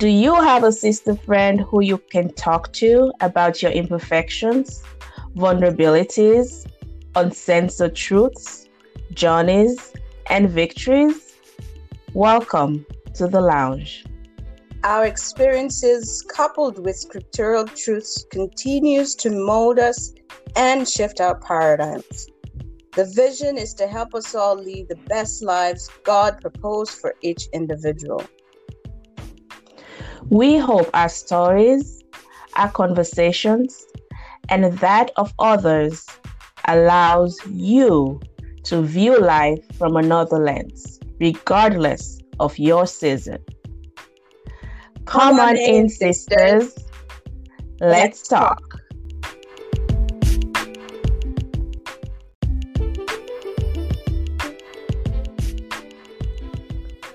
Do you have a sister friend who you can talk to about your imperfections, vulnerabilities, uncensored truths, journeys, and victories? Welcome to the lounge. Our experiences coupled with scriptural truths continues to mold us and shift our paradigms. The vision is to help us all lead the best lives God proposed for each individual. We hope our stories, our conversations, and that of others allows you to view life from another lens, regardless of your season. Come, Come on, in, in sisters. Let's, talk.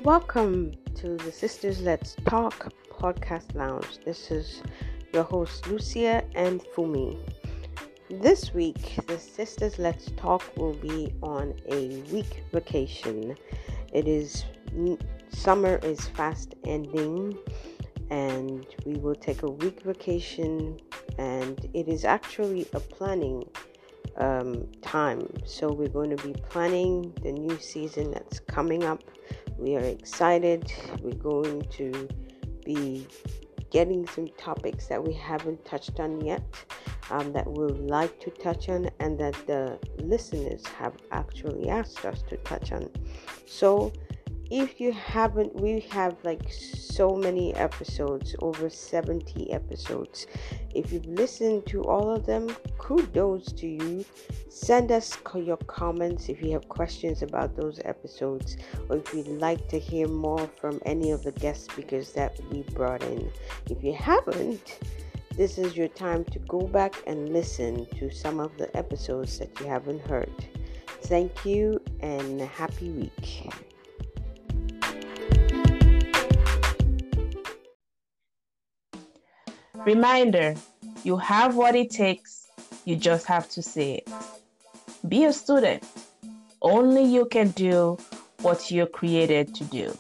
Welcome to the Sisters Let's Talk podcast lounge. This is your host, Lucia and Fumi. This week, the Sisters Let's Talk will be on a week vacation. It is summer is fast ending, and we will take a week vacation, and it is actually a planning um, time. So, we're going to be planning the new season that's coming up. We are excited. We're going to be getting some topics that we haven't touched on yet um, that we would like to touch on and that the listeners have actually asked us to touch on. So, if you haven't we have like so many episodes over 70 episodes if you've listened to all of them kudos to you. Send us your comments if you have questions about those episodes or if you'd like to hear more from any of the guest speakers that we brought in. If you haven't this is your time to go back and listen to some of the episodes that you haven't heard. Thank you and happy week Reminder you have what it takes, you just have to say it. Be a student. Only you can do what you're created to do.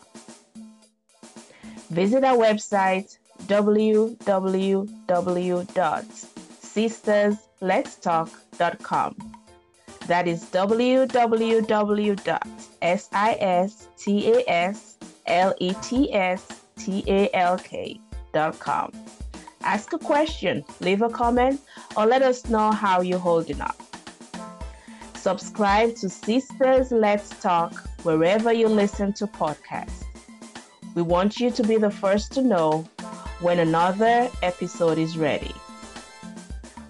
Visit our website www.sistersletstalk.com. That is www.sisterstalk.com. Ask a question, leave a comment, or let us know how you're holding up. Subscribe to Sisters Let's Talk wherever you listen to podcasts. We want you to be the first to know when another episode is ready.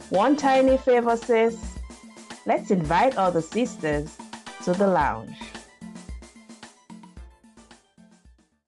One tiny favor, sis. Let's invite all the sisters to the lounge.